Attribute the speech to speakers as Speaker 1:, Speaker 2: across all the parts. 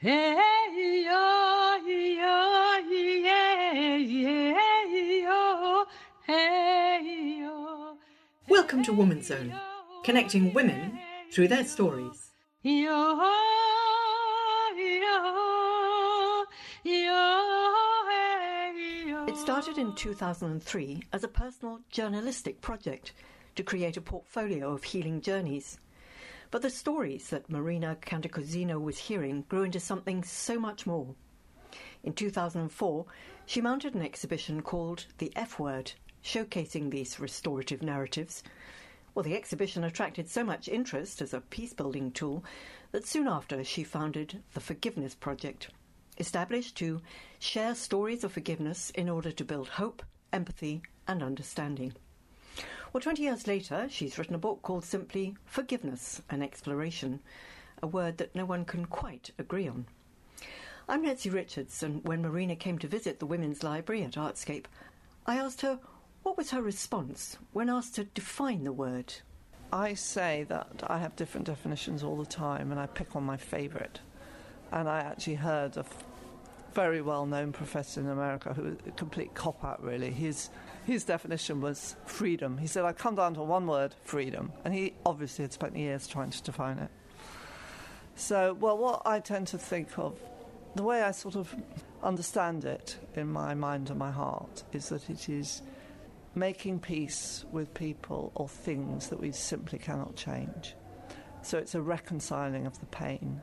Speaker 1: Hey.
Speaker 2: Welcome to Woman's Zone, connecting women through their stories.
Speaker 3: It started in 2003 as a personal journalistic project to create a portfolio of healing journeys. But the stories that Marina Cantacuzino was hearing grew into something so much more. In 2004, she mounted an exhibition called The F Word, showcasing these restorative narratives. Well, the exhibition attracted so much interest as a peace building tool that soon after she founded the Forgiveness Project, established to share stories of forgiveness in order to build hope, empathy, and understanding. Well, 20 years later, she's written a book called simply Forgiveness An Exploration, a word that no one can quite agree on. I'm Nancy Richards, and when Marina came to visit the Women's Library at Artscape, I asked her what was her response when asked to define the word.
Speaker 4: I say that I have different definitions all the time and I pick on my favourite. And I actually heard a very well known professor in America who was a complete cop out, really. His, his definition was freedom. He said, I come down to one word, freedom. And he obviously had spent years trying to define it. So, well, what I tend to think of, the way I sort of understand it in my mind and my heart, is that it is making peace with people or things that we simply cannot change. So it's a reconciling of the pain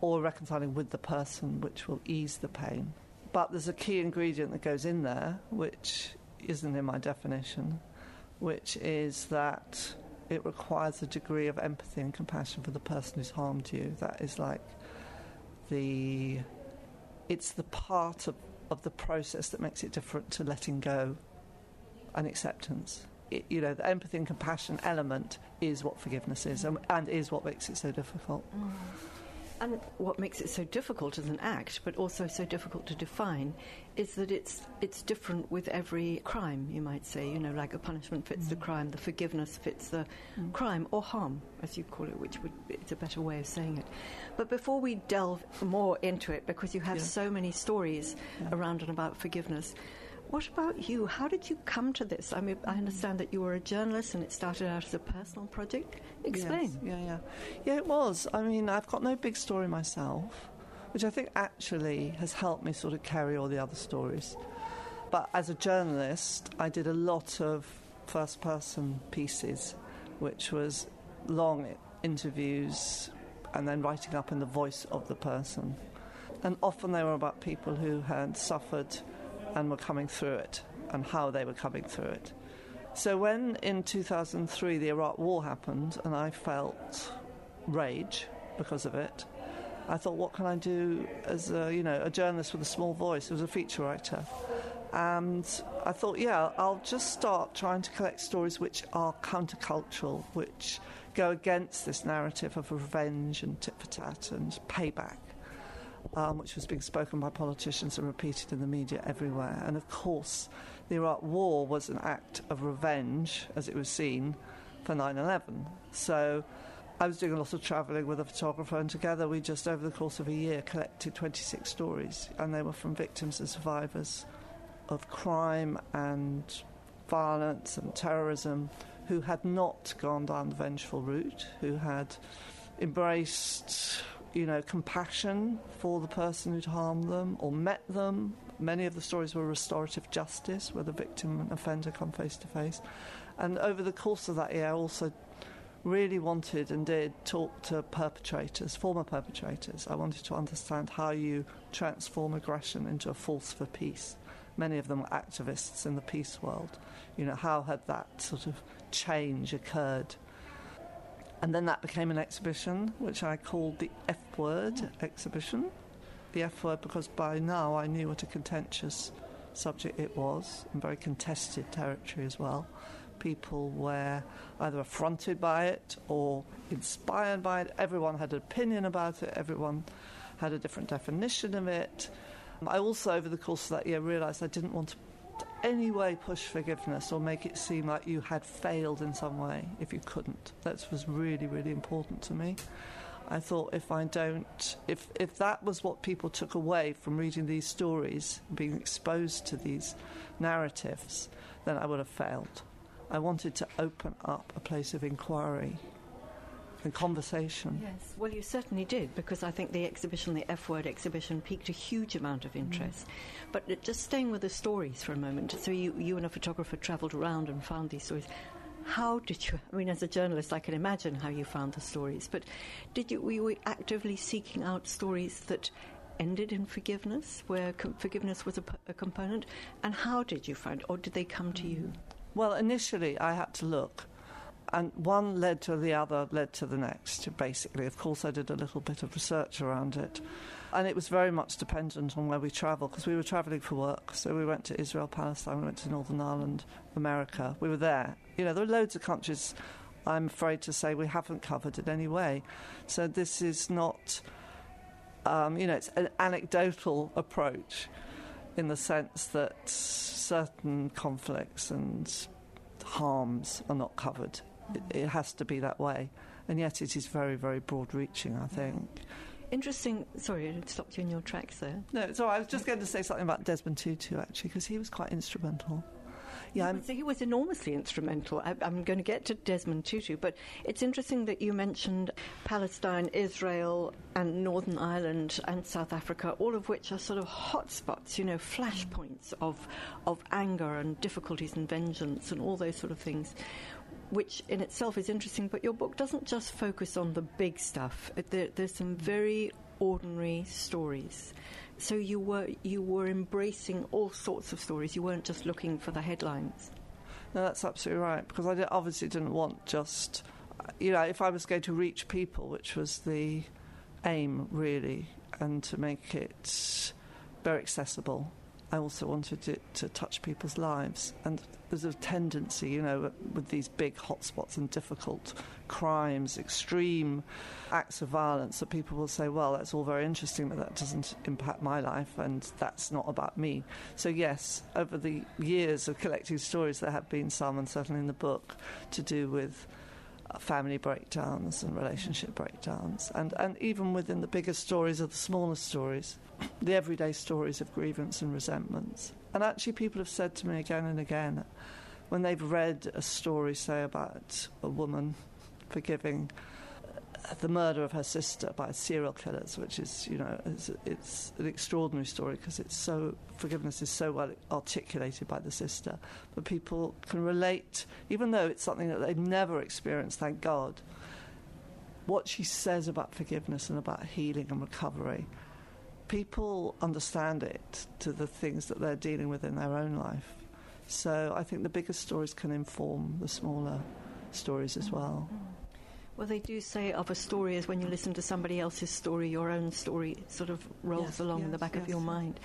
Speaker 4: or reconciling with the person, which will ease the pain. But there's a key ingredient that goes in there, which isn't in my definition, which is that it requires a degree of empathy and compassion for the person who's harmed you. That is like the. It's the part of, of the process that makes it different to letting go and acceptance. It, you know, the empathy and compassion element is what forgiveness is and, and is what makes it so difficult. Mm.
Speaker 3: And what makes it so difficult as an act, but also so difficult to define, is that it's it's different with every crime. You might say, you know, like a punishment fits the mm. crime, the forgiveness fits the mm. crime or harm, as you call it, which would it's a better way of saying it. But before we delve more into it, because you have
Speaker 4: Yeah.
Speaker 3: so many stories around and about forgiveness. What about you? How did you come to this? I mean, I understand that you were a journalist and it started out as a personal project. Explain.
Speaker 4: Yes, yeah, yeah. Yeah, it was. I mean, I've got no big story myself, which I think actually has helped me sort of carry all the other stories. But as a journalist, I did a lot of first person pieces, which was long interviews and then writing up in the voice of the person. And often they were about people who had suffered and were coming through it and how they were coming through it. So when in 2003 the Iraq War happened and I felt rage because of it, I thought, what can I do as a, you know, a journalist with a small voice, as a feature writer? And I thought, yeah, I'll just start trying to collect stories which are countercultural, which go against this narrative of revenge and tit for tat and payback um, which was being spoken by politicians and repeated in the media everywhere. And of course, the Iraq War was an act of revenge, as it was seen, for 9 11. So I was doing a lot of travelling with a photographer, and together we just, over the course of a year, collected 26 stories, and they were from victims and survivors of crime and violence and terrorism who had not gone down the vengeful route, who had embraced you know, compassion for the person who'd harmed them or met them. Many of the stories were restorative justice, where the victim and offender come face to face. And over the course of that year, I also really wanted and did talk to perpetrators, former perpetrators. I wanted to understand how you transform aggression into a force for peace. Many of them were activists in the peace world. You know, how had that sort of change occurred? And then that became an exhibition, which I called the F Word exhibition. The F Word because by now I knew what a contentious subject it was, and very contested territory as well. People were either affronted by it or inspired by it. Everyone had an opinion about it, everyone had a different definition of it. I also, over the course of that year, realised I didn't want to any way push forgiveness or make it seem like you had failed in some way if you couldn't. That was really, really important to me. I thought if I don't, if, if that was what people took away from reading these stories, being exposed to these narratives, then I would have failed. I wanted to open up a place of inquiry and conversation.
Speaker 3: Yes, well, you certainly did, because I think the exhibition, the F Word exhibition, piqued a huge amount of interest. Mm. But uh, just staying with the stories for a moment, so you, you and a photographer travelled around and found these stories. How did you? I mean, as a journalist, I can imagine how you found the stories. But did you? Were you actively seeking out stories that ended in forgiveness, where com- forgiveness was a, p- a component? And how did you find, or did they come to you?
Speaker 4: Well, initially, I had to look and one led to the other, led to the next, basically. Of course, I did a little bit of research around it. And it was very much dependent on where we travelled, because we were travelling for work. So we went to Israel, Palestine, we went to Northern Ireland, America. We were there. You know, there are loads of countries, I'm afraid to say, we haven't covered in any way. So this is not, um, you know, it's an anecdotal approach in the sense that certain conflicts and harms are not covered it, it has to be that way. And yet it is very, very broad reaching, I think.
Speaker 3: Interesting. Sorry, I stopped you in your tracks there.
Speaker 4: No, so I was just going to say something about Desmond Tutu, actually, because he was quite instrumental.
Speaker 3: Yeah, I'm he was enormously instrumental. I, am going to get to Desmond Tutu, but it's interesting that you mentioned Palestine, Israel, and Northern Ireland and South Africa, all of which are sort of hotspots, you know, flashpoints of of anger and difficulties and vengeance and all those sort of things which in itself is interesting, but your book doesn't just focus on the big stuff. There, there's some very ordinary stories. So you were you were embracing all sorts of stories. You weren't just looking for the headlines.
Speaker 4: No, that's absolutely right. Because I obviously didn't want just, you know, if I was going to reach people, which was the aim really, and to make it very accessible I also wanted it to touch people's lives. And there's a tendency, you know, with these big hotspots and difficult crimes, extreme acts of violence, that people will say, well, that's all very interesting, but that doesn't impact my life, and that's not about me. So, yes, over the years of collecting stories, there have been some, and certainly in the book, to do with family breakdowns and relationship breakdowns, and, and even within the bigger stories or the smaller stories the everyday stories of grievance and resentments. And actually, people have said to me again and again when they've read a story, say, about a woman forgiving the murder of her sister by serial killers, which is, you know, it's, it's an extraordinary story because it's so forgiveness is so well articulated by the sister. But people can relate, even though it's something that they've never experienced. Thank God. What she says about forgiveness and about healing and recovery people understand it to the things that they're dealing with in their own life. So I think the bigger stories can inform the smaller stories as well. Mm-hmm.
Speaker 3: Well, they do say of a story is when you listen to somebody else's story, your own story sort of rolls yes, along yes, in the back yes. of your mind.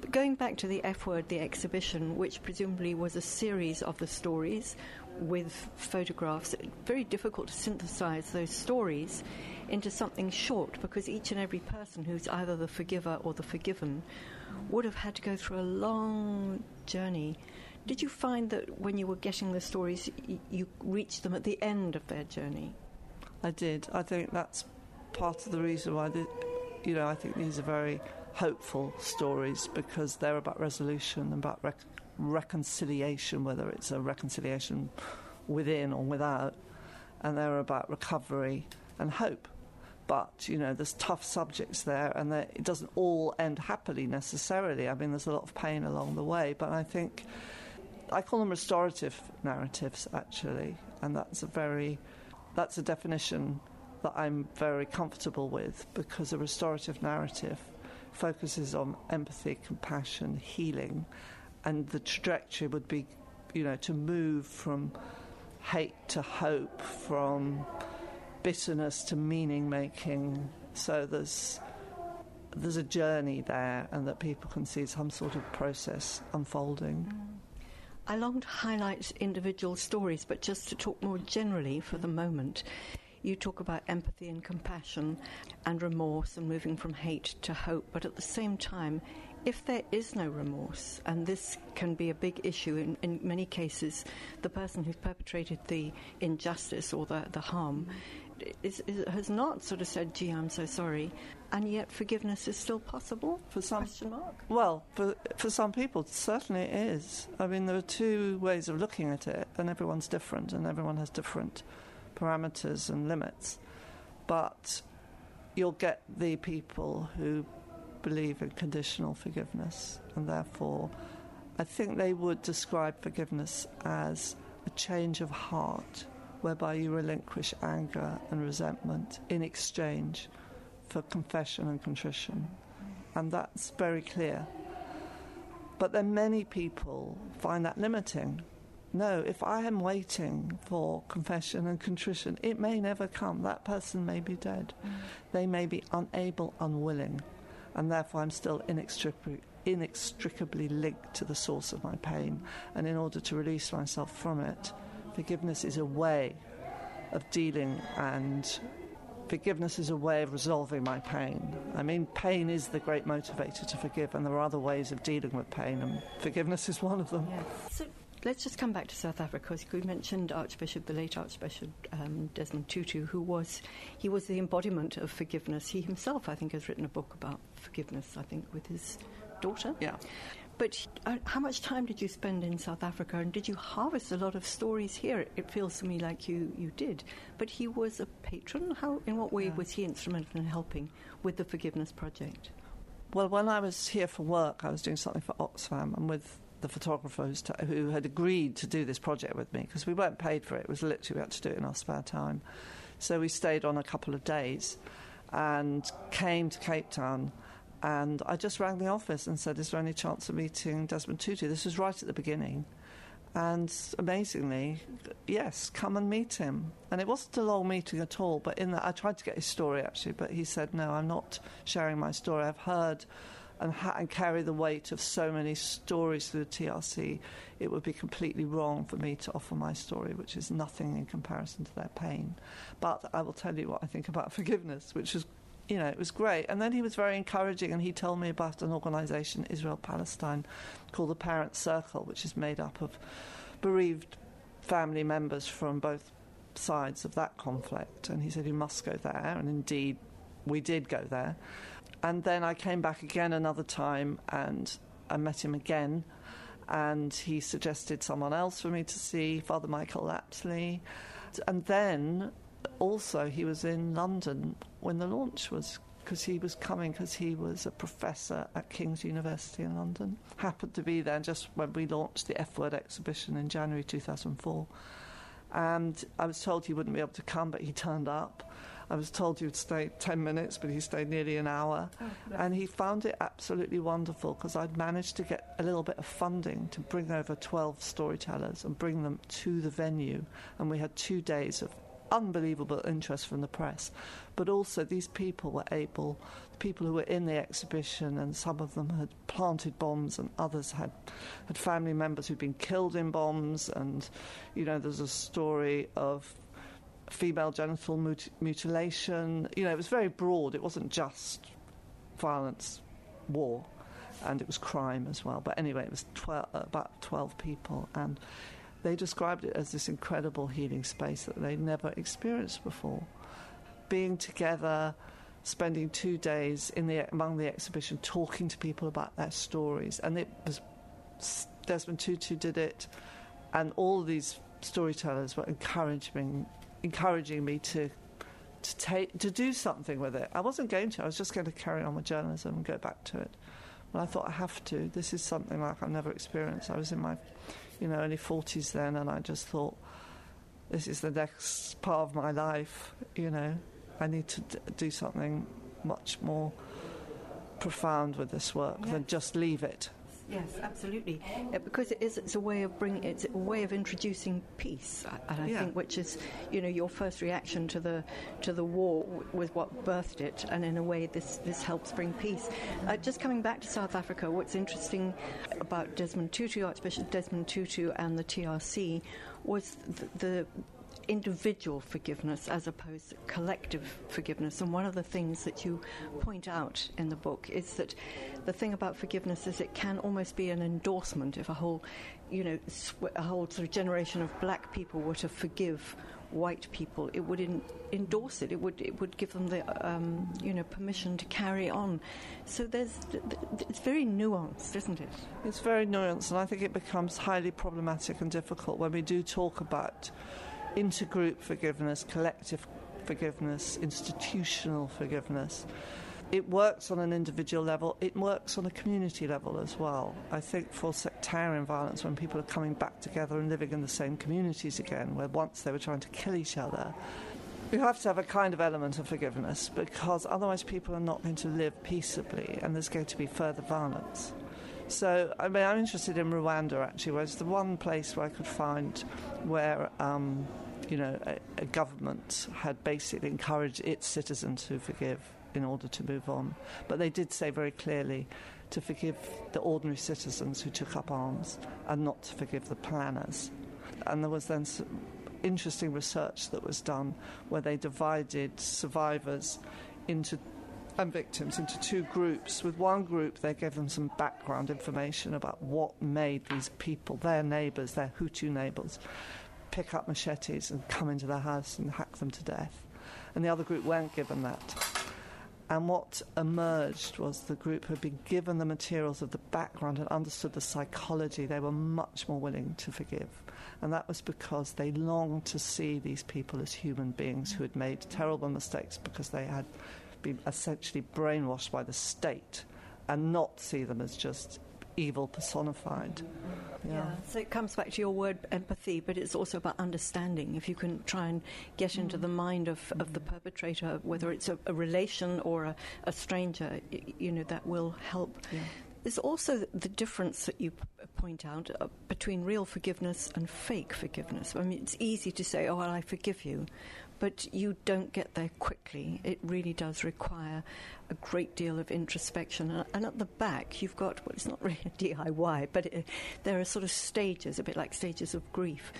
Speaker 3: But going back to the F word, the exhibition, which presumably was a series of the stories with photographs, very difficult to synthesize those stories into something short because each and every person who's either the forgiver or the forgiven would have had to go through a long journey. Did you find that when you were getting the stories, y- you reached them at the end of their journey?
Speaker 4: I did. I think that's part of the reason why, the, you know, I think these are very hopeful stories because they're about resolution and about rec- reconciliation, whether it's a reconciliation within or without, and they're about recovery and hope but you know there's tough subjects there and it doesn't all end happily necessarily i mean there's a lot of pain along the way but i think i call them restorative narratives actually and that's a very that's a definition that i'm very comfortable with because a restorative narrative focuses on empathy compassion healing and the trajectory would be you know to move from hate to hope from bitterness to meaning making. So there's there's a journey there, and that people can see some sort of process unfolding. Mm.
Speaker 3: I long to highlight individual stories, but just to talk more generally for the moment. You talk about empathy and compassion and remorse and moving from hate to hope, but at the same time, if there is no remorse, and this can be a big issue in, in many cases, the person who's perpetrated the injustice or the, the harm is, is, has not sort of said, "Gee, I'm so sorry," and yet forgiveness is still possible?
Speaker 4: For some,
Speaker 3: Question mark.
Speaker 4: well, for for some people, it certainly is. I mean, there are two ways of looking at it, and everyone's different, and everyone has different parameters and limits. But you'll get the people who believe in conditional forgiveness, and therefore, I think they would describe forgiveness as a change of heart, whereby you relinquish anger and resentment in exchange for confession and contrition. And that's very clear. But then many people find that limiting. No, if I am waiting for confession and contrition, it may never come. That person may be dead. Mm. They may be unable, unwilling, and therefore I'm still inextricably, inextricably linked to the source of my pain. And in order to release myself from it, forgiveness is a way of dealing and forgiveness is a way of resolving my pain. I mean, pain is the great motivator to forgive, and there are other ways of dealing with pain, and forgiveness is one of them.
Speaker 3: So let's just come back to South Africa because we mentioned Archbishop, the late Archbishop um, Desmond Tutu, who was he was the embodiment of forgiveness. He himself, I think, has written a book about forgiveness. I think with his daughter.
Speaker 4: Yeah.
Speaker 3: But uh, how much time did you spend in South Africa, and did you harvest a lot of stories here? It feels to me like you, you did. But he was a patron. How, in what way
Speaker 4: Yeah.
Speaker 3: was he instrumental in helping with the forgiveness project?
Speaker 4: Well, when I was here for work, I was doing something for Oxfam and with the photographer who had agreed to do this project with me because we weren't paid for it. It was literally we had to do it in our spare time. So we stayed on a couple of days and came to Cape Town. And I just rang the office and said, Is there any chance of meeting Desmond Tutu? This was right at the beginning. And amazingly, yes, come and meet him. And it wasn't a long meeting at all, but in that I tried to get his story actually, but he said, No, I'm not sharing my story. I've heard and, ha- and carry the weight of so many stories through the TRC. It would be completely wrong for me to offer my story, which is nothing in comparison to their pain. But I will tell you what I think about forgiveness, which is you know, it was great. And then he was very encouraging, and he told me about an organisation, Israel Palestine, called the Parent Circle, which is made up of bereaved family members from both sides of that conflict. And he said, You must go there. And indeed, we did go there. And then I came back again another time, and I met him again. And he suggested someone else for me to see, Father Michael Lapsley. And then also he was in London when the launch was because he was coming because he was a professor at King's University in London. Happened to be there just when we launched the F Word exhibition in January 2004. And I was told he wouldn't be able to come, but he turned up. I was told would stay 10 minutes, but he stayed nearly an hour. Oh, and he found it absolutely wonderful because I'd managed to get a little bit of funding to bring over 12 storytellers and bring them to the venue. And we had two days of unbelievable interest from the press. But also, these people were able, the people who were in the exhibition, and some of them had planted bombs, and others had, had family members who'd been killed in bombs. And, you know, there's a story of female genital mut- mutilation. You know, it was very broad, it wasn't just violence, war. And it was crime as well. But anyway, it was 12, uh, about 12 people. And they described it as this incredible healing space that they'd never experienced before. Being together, spending two days in the among the exhibition, talking to people about their stories, and it was Desmond Tutu did it, and all these storytellers were encouraging encouraging me to to take to do something with it. I wasn't going to. I was just going to carry on with journalism and go back to it. But I thought I have to. This is something like I've never experienced. I was in my you know, early 40s then, and I just thought, this is the next part of my life, you know. I need to d- do something much more profound with this work than just leave it.
Speaker 3: Yes, absolutely. Uh, because it is, it's a way of bringing, it's a way of introducing peace, and I
Speaker 4: Yeah.
Speaker 3: think which is, you know, your first reaction to the to the war was what birthed it, and in a way, this this helps bring peace. Uh, just coming back to South Africa, what's interesting about Desmond Tutu, Archbishop Desmond Tutu, and the TRC was the, the individual forgiveness as opposed to collective forgiveness. And one of the things that you point out in the book is that the thing about forgiveness is it can almost be an endorsement if a whole, you know, sw- a whole sort of generation of black people were to forgive white people, it would in, endorse it. It would it would give them the um, you know permission to carry on. So there's it's very nuanced, isn't it?
Speaker 4: It's very nuanced, and I think it becomes highly problematic and difficult when we do talk about intergroup forgiveness, collective forgiveness, institutional forgiveness it works on an individual level, it works on a community level as well. I think for sectarian violence, when people are coming back together and living in the same communities again, where once they were trying to kill each other, you have to have a kind of element of forgiveness because otherwise people are not going to live peaceably and there's going to be further violence. So, I mean, I'm interested in Rwanda actually, where it's the one place where I could find where. Um, you know, a, a government had basically encouraged its citizens to forgive in order to move on. But they did say very clearly to forgive the ordinary citizens who took up arms and not to forgive the planners. And there was then some interesting research that was done where they divided survivors into and victims into two groups. With one group, they gave them some background information about what made these people, their neighbours, their Hutu neighbours, pick up machetes and come into their house and hack them to death. And the other group weren't given that. And what emerged was the group who had been given the materials of the background and understood the psychology, they were much more willing to forgive. And that was because they longed to see these people as human beings who had made terrible mistakes because they had been essentially brainwashed by the state and not see them as just evil personified.
Speaker 3: Yeah. yeah. So it comes back to your word empathy, but it's also about understanding. If you can try and get into the mind of, of the perpetrator, whether it's a, a relation or a, a stranger, you know, that will help. Yeah. There's also the difference that you point out uh, between real forgiveness and fake forgiveness. I mean, it's easy to say, oh, well, I forgive you, but you don't get there quickly. It really does require a great deal of introspection. And at the back, you've got, well, it's not really a DIY, but it, there are sort of stages, a bit like stages of grief.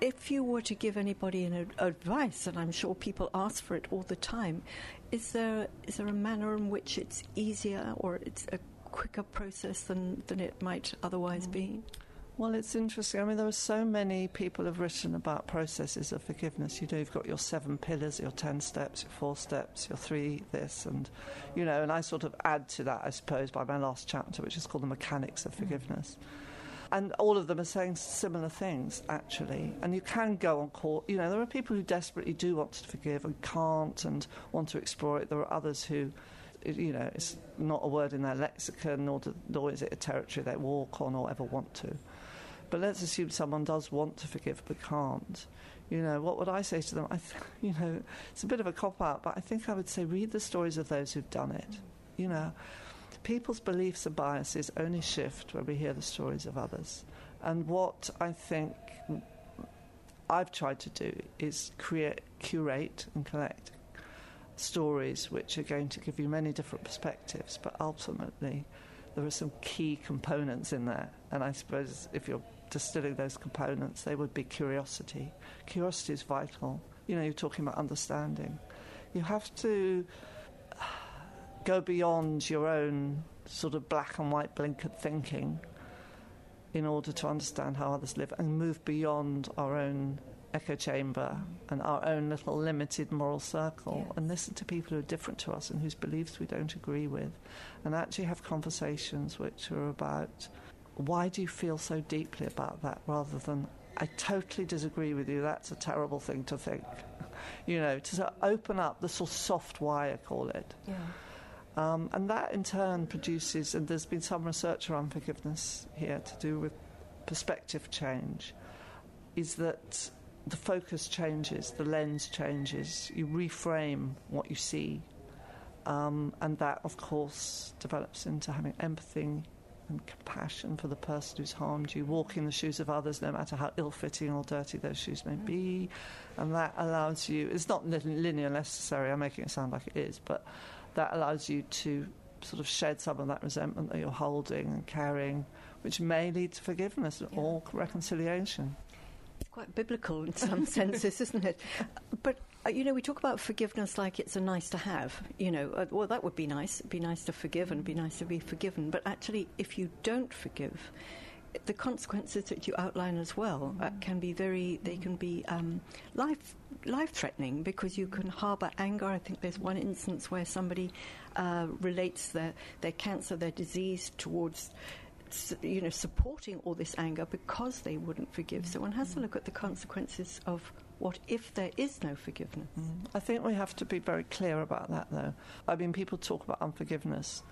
Speaker 3: If you were to give anybody an advice, and I'm sure people ask for it all the time, is there is there a manner in which it's easier or it's a quicker process than, than it might otherwise mm. be?
Speaker 4: Well, it's interesting. I mean, there are so many people have written about processes of forgiveness. You know, you've got your seven pillars, your ten steps, your four steps, your three this, and you know, and I sort of add to that, I suppose, by my last chapter, which is called the mechanics of mm. forgiveness. And all of them are saying similar things, actually. And you can go on court. You know, there are people who desperately do want to forgive and can't and want to explore it. There are others who you know, it's not a word in their lexicon, nor, do, nor is it a territory they walk on or ever want to. But let's assume someone does want to forgive but can't. You know, what would I say to them? I th- you know, it's a bit of a cop out, but I think I would say read the stories of those who've done it. You know, people's beliefs and biases only shift when we hear the stories of others. And what I think I've tried to do is create, curate, and collect stories which are going to give you many different perspectives, but ultimately there are some key components in there. And I suppose if you're distilling those components, they would be curiosity. Curiosity is vital. You know, you're talking about understanding. You have to go beyond your own sort of black and white blinkered thinking in order to understand how others live and move beyond our own echo chamber and our own little limited moral circle yes. and listen to people who are different to us and whose beliefs we don't agree with and actually have conversations which are about why do you feel so deeply about that rather than I totally disagree with you, that's a terrible thing to think. you know, to sort of open up the sort of soft wire, call it.
Speaker 3: Yeah.
Speaker 4: Um, and that in turn produces, and there's been some research around forgiveness here to do with perspective change, is that the focus changes, the lens changes, you reframe what you see. Um, and that, of course, develops into having empathy and compassion for the person who's harmed you, walk in the shoes of others, no matter how ill fitting or dirty those shoes may be. And that allows you, it's not linear necessarily, I'm making it sound like it is, but that allows you to sort of shed some of that resentment that you're holding and carrying, which may lead to forgiveness yeah. or reconciliation.
Speaker 3: It's quite biblical in some senses, isn't it? But you know, we talk about forgiveness like it's a nice to have. You know, uh, well, that would be nice. It'd be nice to forgive and be nice to be forgiven. But actually, if you don't forgive, the consequences that you outline as well uh, can be very, they can be um, life life threatening because you can harbour anger. I think there's one instance where somebody uh, relates their, their cancer, their disease towards you know, supporting all this anger because they wouldn't forgive. So one has to look at the consequences of what if there is no forgiveness.
Speaker 4: Mm. I think we have to be very clear about that, though. I mean, people talk about unforgiveness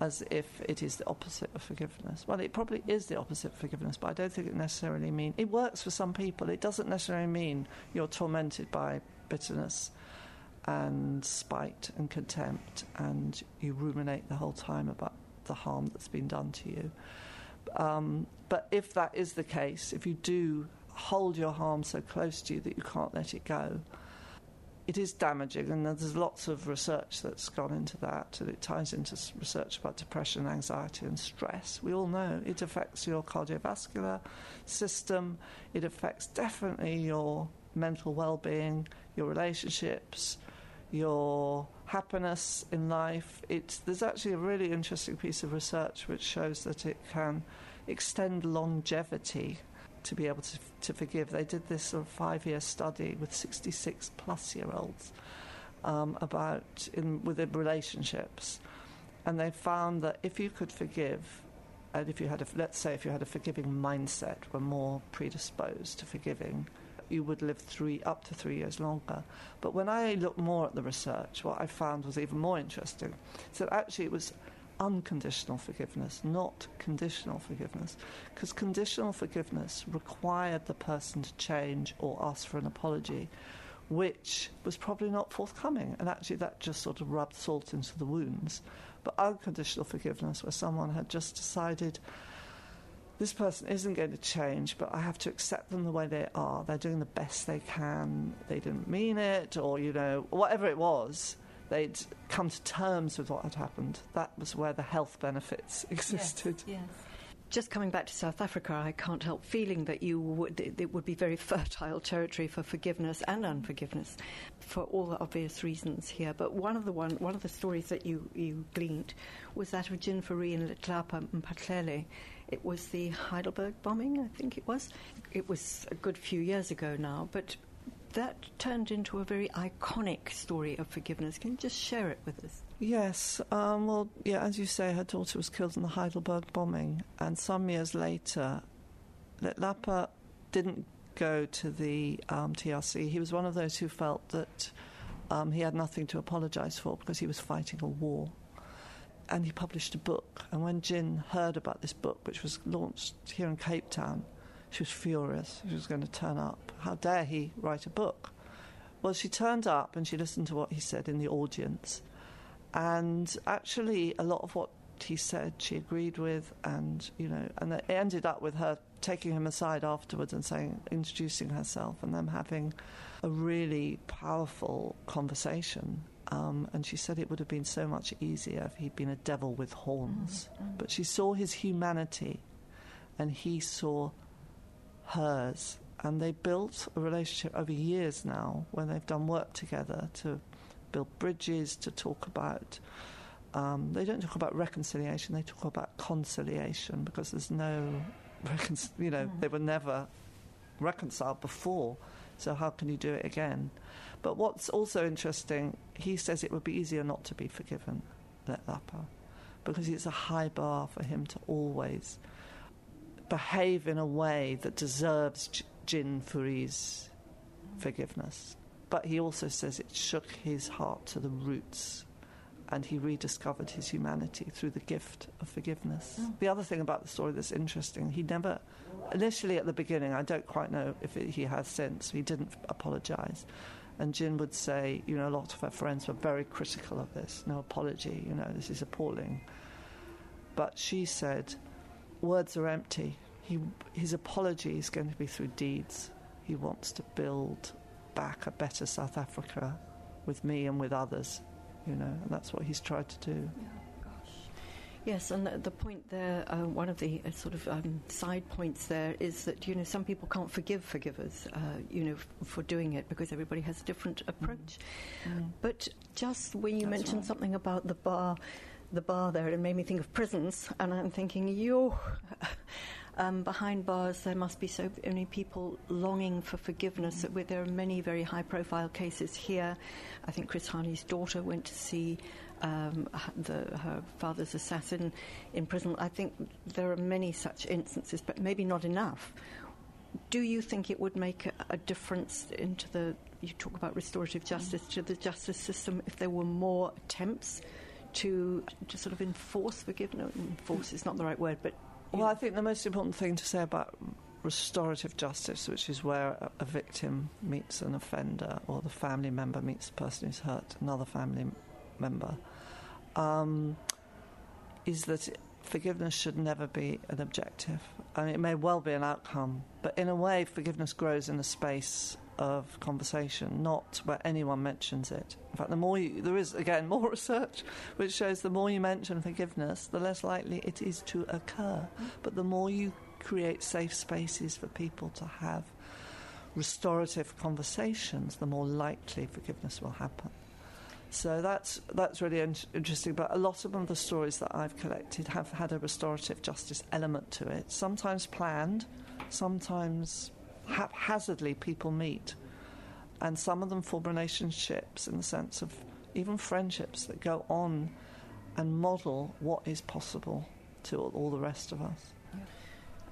Speaker 4: as if it is the opposite of forgiveness. Well, it probably is the opposite of forgiveness, but I don't think it necessarily means it works for some people. It doesn't necessarily mean you're tormented by bitterness and spite and contempt, and you ruminate the whole time about the harm that's been done to you. Um, but if that is the case, if you do hold your harm so close to you that you can't let it go, it is damaging, and there's lots of research that's gone into that, and it ties into research about depression, anxiety, and stress. We all know it affects your cardiovascular system, it affects definitely your mental well being, your relationships, your happiness in life. It's, there's actually a really interesting piece of research which shows that it can extend longevity to be able to, to forgive. They did this sort of five year study with 66 plus year olds um, about in, within relationships. And they found that if you could forgive, and if you had a, let's say if you had a forgiving mindset, were more predisposed to forgiving, you would live three up to three years longer. But when I looked more at the research, what I found was even more interesting. So actually, it was unconditional forgiveness, not conditional forgiveness, because conditional forgiveness required the person to change or ask for an apology, which was probably not forthcoming. And actually, that just sort of rubbed salt into the wounds. But unconditional forgiveness, where someone had just decided this person isn't going to change, but I have to accept them the way they are. They're doing the best they can. They didn't mean it, or, you know, whatever it was, they'd come to terms with what had happened. That was where the health benefits existed.
Speaker 3: Yes, yes. Just coming back to South Africa, I can't help feeling that you would, it would be very fertile territory for forgiveness and unforgiveness, for all the obvious reasons here. But one of the one, one of the stories that you, you gleaned was that of Fourie and Letlapa Mphahlele, it was the Heidelberg bombing, I think it was. It was a good few years ago now, but that turned into a very iconic story of forgiveness. Can you just share it with us?
Speaker 4: Yes. Um, well, yeah, as you say, her daughter was killed in the Heidelberg bombing, and some years later, Letlapa didn't go to the um, TRC. He was one of those who felt that um, he had nothing to apologise for because he was fighting a war and he published a book. And when Ginn heard about this book, which was launched here in Cape Town, she was furious. She was going to turn up. How dare he write a book? Well, she turned up and she listened to what he said in the audience. And actually, a lot of what he said she agreed with, and you know, and it ended up with her taking him aside afterwards and saying, introducing herself, and them having a really powerful conversation um, and she said it would have been so much easier if he'd been a devil with horns. Mm-hmm. But she saw his humanity and he saw hers. And they built a relationship over years now when they've done work together to build bridges, to talk about. Um, they don't talk about reconciliation, they talk about conciliation because there's no, recon- you know, mm. they were never reconciled before. So how can you do it again? But what's also interesting, he says it would be easier not to be forgiven, Letlapa, because it's a high bar for him to always behave in a way that deserves Ginn Fourie's forgiveness. But he also says it shook his heart to the roots and he rediscovered his humanity through the gift of forgiveness. Mm. The other thing about the story that's interesting, he never, initially at the beginning, I don't quite know if it, he has since, he didn't apologize. And Ginn would say, you know, a lot of her friends were very critical of this. No apology, you know, this is appalling. But she said, words are empty. He, his apology is going to be through deeds. He wants to build back a better South Africa with me and with others, you know, and that's what he's tried to do.
Speaker 3: Yeah. Yes, and the, the point there, uh, one of the uh, sort of um, side points there is that you know some people can't forgive forgivers, uh, you know, f- for doing it because everybody has a different approach. Mm. But just when you That's mentioned right. something about the bar, the bar there, it made me think of prisons, and I'm thinking, you. um, behind bars there must be so many people longing for forgiveness. Mm. There are many very high profile cases here. I think Chris Hani's daughter went to see um, the, her father's assassin in prison. I think there are many such instances, but maybe not enough. Do you think it would make a, a difference into the, you talk about restorative justice, mm. to the justice system if there were more attempts to, to sort of enforce forgiveness? Enforce is not the right word, but.
Speaker 4: Well, I think the most important thing to say about restorative justice, which is where a, victim meets an offender or the family member meets the person who's hurt another family member, um, is that forgiveness should never be an objective. I mean, it may well be an outcome, but in a way, forgiveness grows in a space of conversation, not where anyone mentions it. In fact, the more you, there is, again, more research which shows the more you mention forgiveness, the less likely it is to occur. But the more you create safe spaces for people to have restorative conversations, the more likely forgiveness will happen. So that's that's really in- interesting. But a lot of the stories that I've collected have had a restorative justice element to it. Sometimes planned, sometimes haphazardly people meet, and some of them form relationships in the sense of even friendships that go on and model what is possible to all, the rest of us.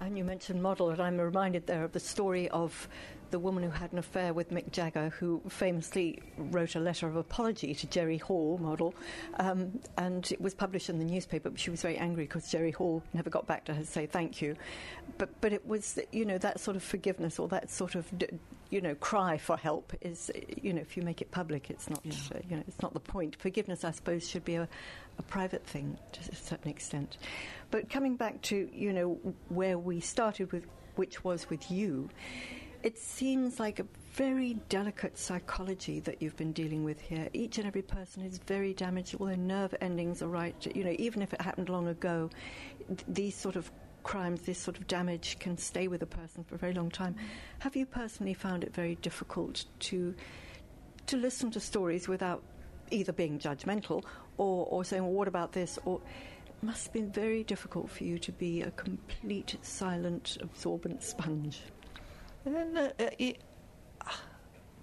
Speaker 3: And you mentioned model, and I'm reminded there of the story of the woman who had an affair with Mick Jagger, who famously wrote a letter of apology to Jerry Hall, model, um, and it was published in the newspaper. But she was very angry because Jerry Hall never got back to her to say thank you. But but it was you know that sort of forgiveness or that sort of you know cry for help is you know if you make it public, it's not yeah. uh, you know it's not the point. Forgiveness, I suppose, should be a, a private thing to a certain extent. But coming back to you know where we started with, which was with you, it seems like a very delicate psychology that you've been dealing with here. Each and every person is very damaged. All their nerve endings are right. You know, even if it happened long ago, th- these sort of crimes, this sort of damage can stay with a person for a very long time. Have you personally found it very difficult to to listen to stories without either being judgmental or, or saying, well, what about this? Or it must have been very difficult for you to be a complete, silent, absorbent sponge.
Speaker 4: And then, uh, it,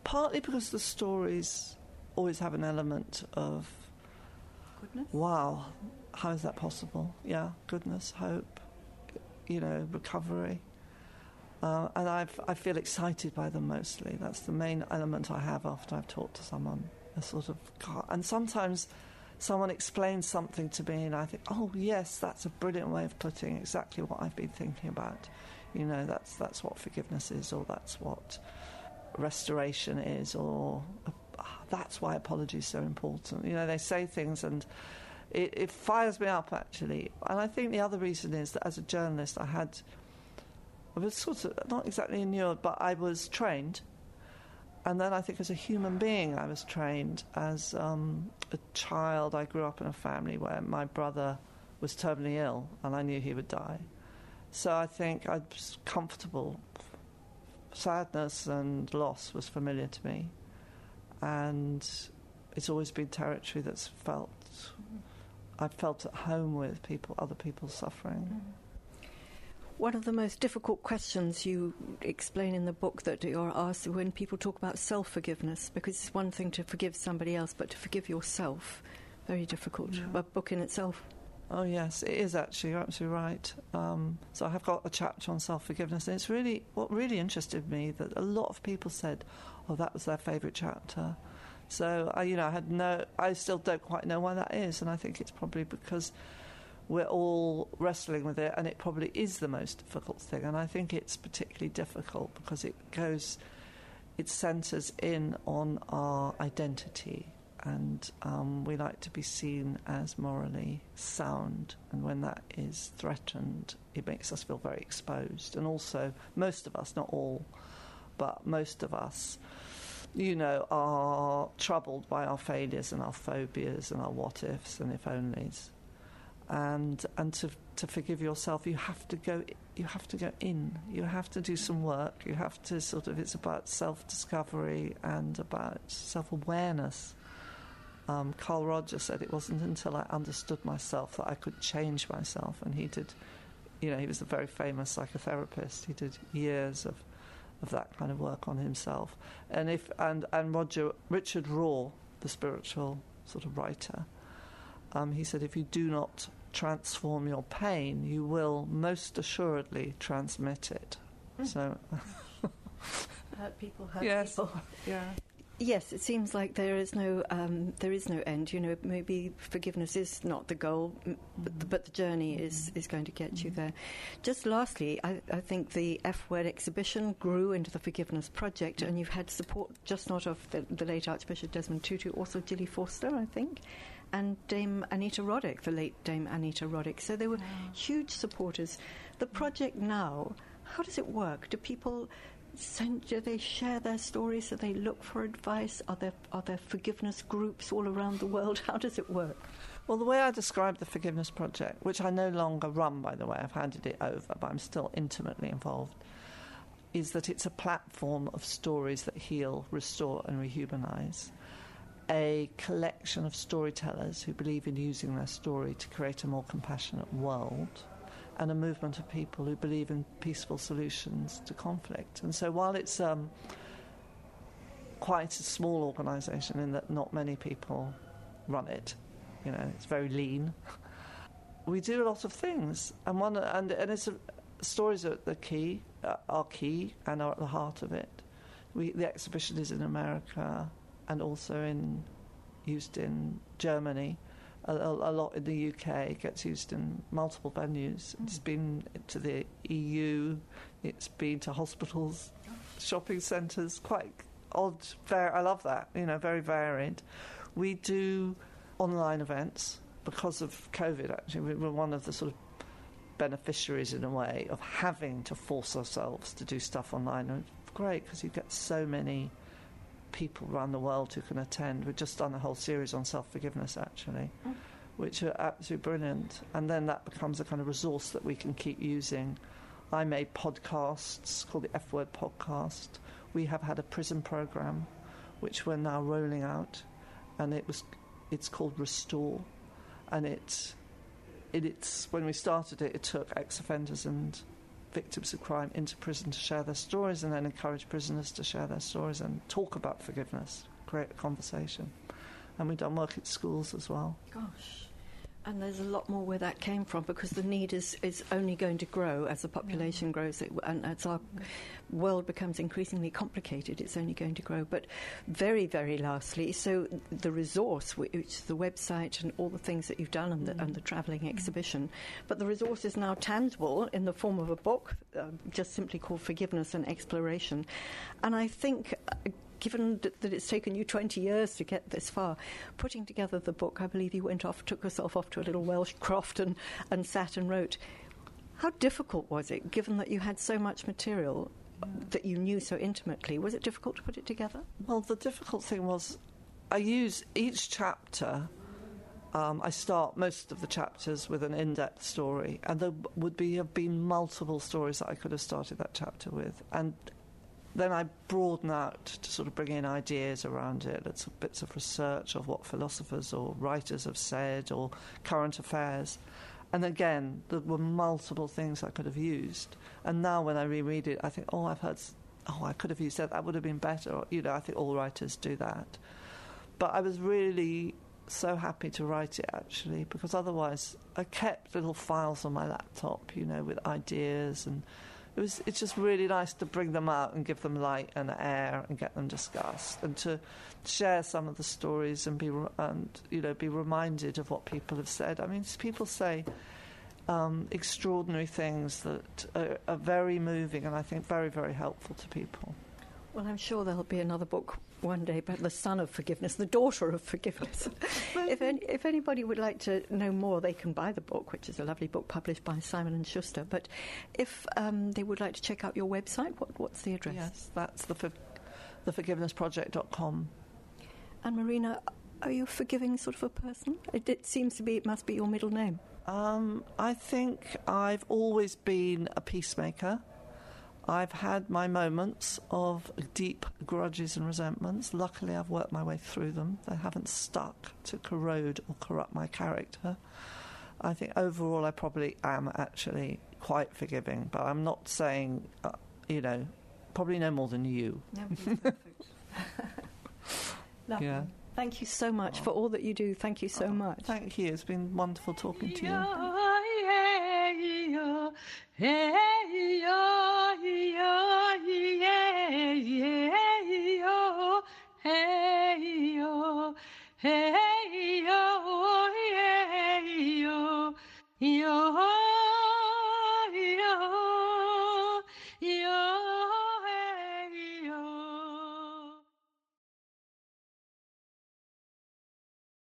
Speaker 4: partly because the stories always have an element of
Speaker 3: goodness.
Speaker 4: Wow, how is that possible? Yeah, goodness, hope, you know, recovery. Uh, and I've, I feel excited by them mostly. That's the main element I have after I've talked to someone. A sort of, and sometimes someone explains something to me, and I think, oh yes, that's a brilliant way of putting exactly what I've been thinking about. You know, that's that's what forgiveness is, or that's what restoration is, or uh, that's why apology is so important. You know, they say things and. It, it fires me up actually, and I think the other reason is that as a journalist, I had I was sort of not exactly inured, but I was trained. And then I think as a human being, I was trained. As um, a child, I grew up in a family where my brother was terminally ill, and I knew he would die. So I think I was comfortable. Sadness and loss was familiar to me, and it's always been territory that's felt. I've felt at home with people, other people suffering.
Speaker 3: One of the most difficult questions you explain in the book that you're asked when people talk about self forgiveness, because it's one thing to forgive somebody else, but to forgive yourself, very difficult. Yeah. A book in itself.
Speaker 4: Oh yes, it is actually. You're absolutely right. Um, so I have got a chapter on self forgiveness, and it's really what really interested me that a lot of people said, "Oh, that was their favourite chapter." So I, you know, I had no. I still don't quite know why that is, and I think it's probably because we're all wrestling with it, and it probably is the most difficult thing. And I think it's particularly difficult because it goes, it centres in on our identity and um, we like to be seen as morally sound. And when that is threatened, it makes us feel very exposed. And also, most of us, not all, but most of us, you know, are troubled by our failures and our phobias and our what ifs and if onlys. And and to to forgive yourself, you have to go. You have to go in. You have to do some work. You have to sort of. It's about self discovery and about self awareness um, Carl Rogers said it wasn't until I understood myself that I could change myself, and he did you know, he was a very famous psychotherapist. He did years of of that kind of work on himself. And if and and Roger Richard Rohr, the spiritual sort of writer, um, he said, if you do not transform your pain, you will most assuredly transmit it.
Speaker 3: Mm.
Speaker 4: So,
Speaker 3: hurt people, hurt
Speaker 4: yes,
Speaker 3: people.
Speaker 4: yeah.
Speaker 3: Yes, it seems like there is no um, there is no end. You know, maybe forgiveness is not the goal, but, the, mm-hmm. but the journey is, mm-hmm. is going to get you mm-hmm. there. Just lastly, I, I think the F Word exhibition grew into the Forgiveness Project, and you've had support just not of the, the late Archbishop Desmond Tutu, also Gilly Forster, I think, and Dame Anita Roddick, the late Dame Anita Roddick. So they were huge supporters. The project now, how does it work? Do people do they share their stories? Do they look for advice? Are there, are there forgiveness groups all around the world? How does it work?
Speaker 4: Well, the way I describe the Forgiveness Project, which I no longer run, by the way, I've handed it over, but I'm still intimately involved, is that it's a platform of stories that heal, restore, and rehumanize. A collection of storytellers who believe in using their story to create a more compassionate world, and a movement of people who believe in peaceful solutions to conflict. And so, while it's um, quite a small organisation in that not many people run it, you know, it's very lean. We do a lot of things, and one and and it's a, stories are the key, uh, are key, and are at the heart of it. We the exhibition is in America, and also in used in Germany. A, a, a lot in the UK it gets used in multiple venues. Mm. It's been to the EU, it's been to hospitals, shopping centres. Quite odd. Var- I love that. You know, very varied. We do online events because of COVID. Actually, we we're one of the sort of beneficiaries in a way of having to force ourselves to do stuff online. And it's great because you get so many people around the world who can attend. We've just done a whole series on self forgiveness actually,
Speaker 3: Mm.
Speaker 4: which are absolutely brilliant. And then that becomes a kind of resource that we can keep using. I made podcasts called the F Word Podcast. We have had a prison program, which we're now rolling out, and it was it's called Restore, and it's it, it's when we started it, it took ex-offenders and victims of crime into prison to share their stories, and then encourage prisoners to share their stories and talk about forgiveness, create a conversation. And we've done work at schools as well.
Speaker 3: Gosh. And there's a lot more where that came from because the need is, is only going to grow as the population grows it, and as our world becomes increasingly complicated, it's only going to grow. But very, very lastly, so the resource, which is the website and all the things that you've done and the, and the travelling exhibition, but the resource is now tangible in the form of a book, uh, just simply called Forgiveness an Exploration. And I think. Uh, given that, it's taken you 20 years to get this far, putting together the book, I believe you went off, took yourself off to a little Welsh croft and, and sat and wrote. How difficult was it, given that you had so much material that you knew so intimately? Was it difficult to put it together?
Speaker 4: Well, the difficult thing was I use each chapter. Um, I start most of the chapters with an in-depth story, and there would be have been multiple stories that I could have started that chapter with, and then I broaden out to sort of bring in ideas around it, it's bits of research of what philosophers or writers have said or current affairs. And again, there were multiple things I could have used. And now when I reread it, I think, oh, I've heard, oh, I could have used that. That would have been better. You know, I think all writers do that. But I was really so happy to write it actually, because otherwise I kept little files on my laptop, you know, with ideas and it was it's just really nice to bring them out and give them light and air and get them discussed and to share some of the stories and be and you know be reminded of what people have said. I mean, people say um, extraordinary things that are, are very moving and I think very very helpful to people.
Speaker 3: Well, I'm sure there'll be another book one day about the son of forgiveness, the daughter of forgiveness. if, any, if anybody would like to know more, they can buy the book, which is a lovely book published by Simon and Schuster. But if um, they would like to check out your website, what, what's the address?
Speaker 4: Yes, that's the for, theforgivenessproject.com.
Speaker 3: And Marina, are you a forgiving sort of a person? It, it seems to be, it must be your middle name.
Speaker 4: Um, I think I've always been a peacemaker. I've had my moments of deep grudges and resentments. Luckily, I've worked my way through them. They haven't stuck to corrode or corrupt my character. I think overall, I probably am actually
Speaker 2: quite forgiving, but I'm not saying, uh, you know, probably no more than you.
Speaker 3: Lovely.
Speaker 2: Yeah.
Speaker 3: Thank you so much for all that you do. Thank you so much.
Speaker 2: Thank you. It's been wonderful talking to you.